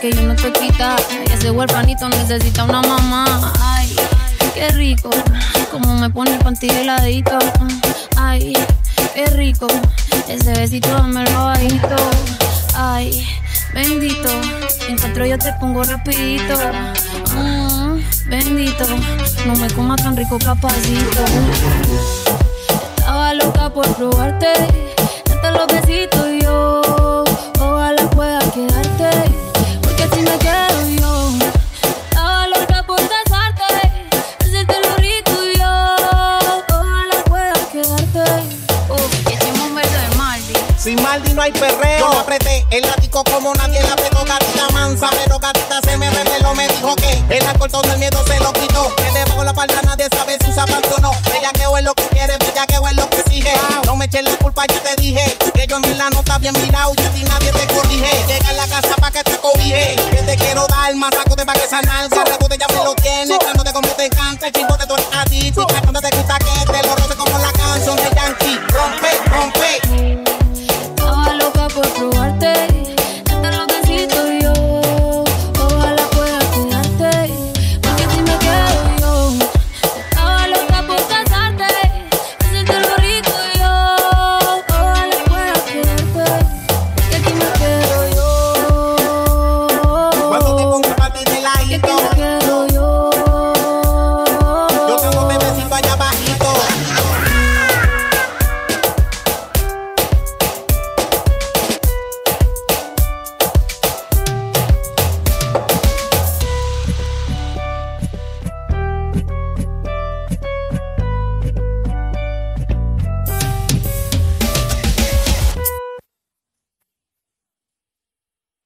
que yo no te quita. Y ese huerfanito necesita una mamá. Ay, qué rico. Como me pone el panty heladito. Ay, qué rico. Ese besito dame el bajito. Ay, bendito. Encuentro yo te pongo rapidito. Mm, bendito. No me comas tan rico, capacito. Estaba loca por probarte. Hasta los besitos no hay perreo. Yo la apreté el látigo como nadie la apretó. Gatita mansa, pero gatita se me reveló. Me dijo que el alcohol todo el miedo se lo quitó. Que debajo la palma nadie sabe si usa o no. Ella que es lo que quiere, ella que es lo que exige. No me eches la culpa, yo te dije. Que yo en mi no está bien mirado y a ti te quiero dar más saco de pa' que esa nalga. Rebote ya me lo tienes. Cuando te como te encanta, el chico de tu adicto. Cuando